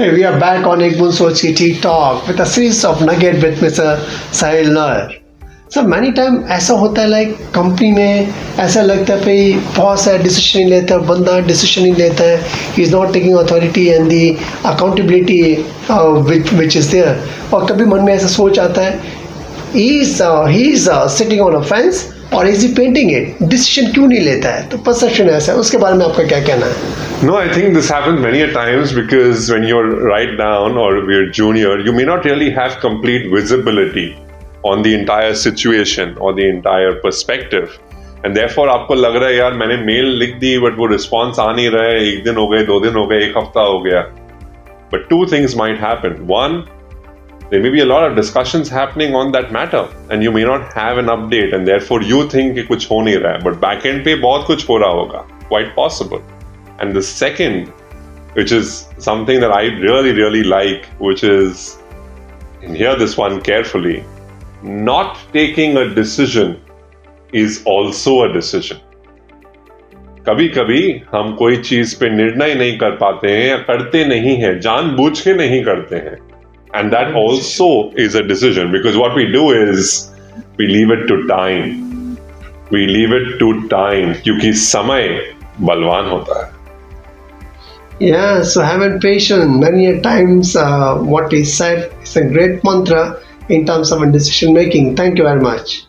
Hey, we are back on Ek Bun Soch Ki Tea Talk with a series of nugget with Mr. Sahil Nair. Sir many time ऐसा होता है like company में ऐसा लगता है भाई बहुत सारा डिसीज़न नहीं लेता है बंदा डिसीज़न नहीं लेता है he is not taking authority and the accountability which which is there और कभी मन में ऐसा सोच आता है he is he is sitting on a fence और is he painting it decision क्यों नहीं लेता है? तो परसेप्शन ऐसा। है उसके बारे में आपका क्या कहना है? No I think this happens many a times because when you are right down और we are junior you may not really have complete visibility on the entire situation और the entire perspective and therefore आपको लग रहा है, यार, मैंने mail लिख दी but वो रिस्पांस आ नहीं रहा है। एक दिन हो गए, दो दिन हो गए, एक हफ़्ता हो गया. But two things might happen one there may be a lot of discussions happening on that matter and you may not have an update and therefore you think कि हो नहीं रहा है but back end पे बहुत कुछ हो रहा होगा quite possible and the second which is something that I really really like which is and hear this one carefully not taking a decision is also a decision. कभी कभी हम कोई चीज़ पे निर्णय नहीं कर पाते हैं या करते नहीं हैं जानबूझ के नहीं करते हैं And that also is a decision because what we do is we leave it to time we leave it to time क्योंकि समय बलवान होता है Yeah, so having patience. Many a times, uh, what is said is a great mantra in terms of decision making. Thank you very much.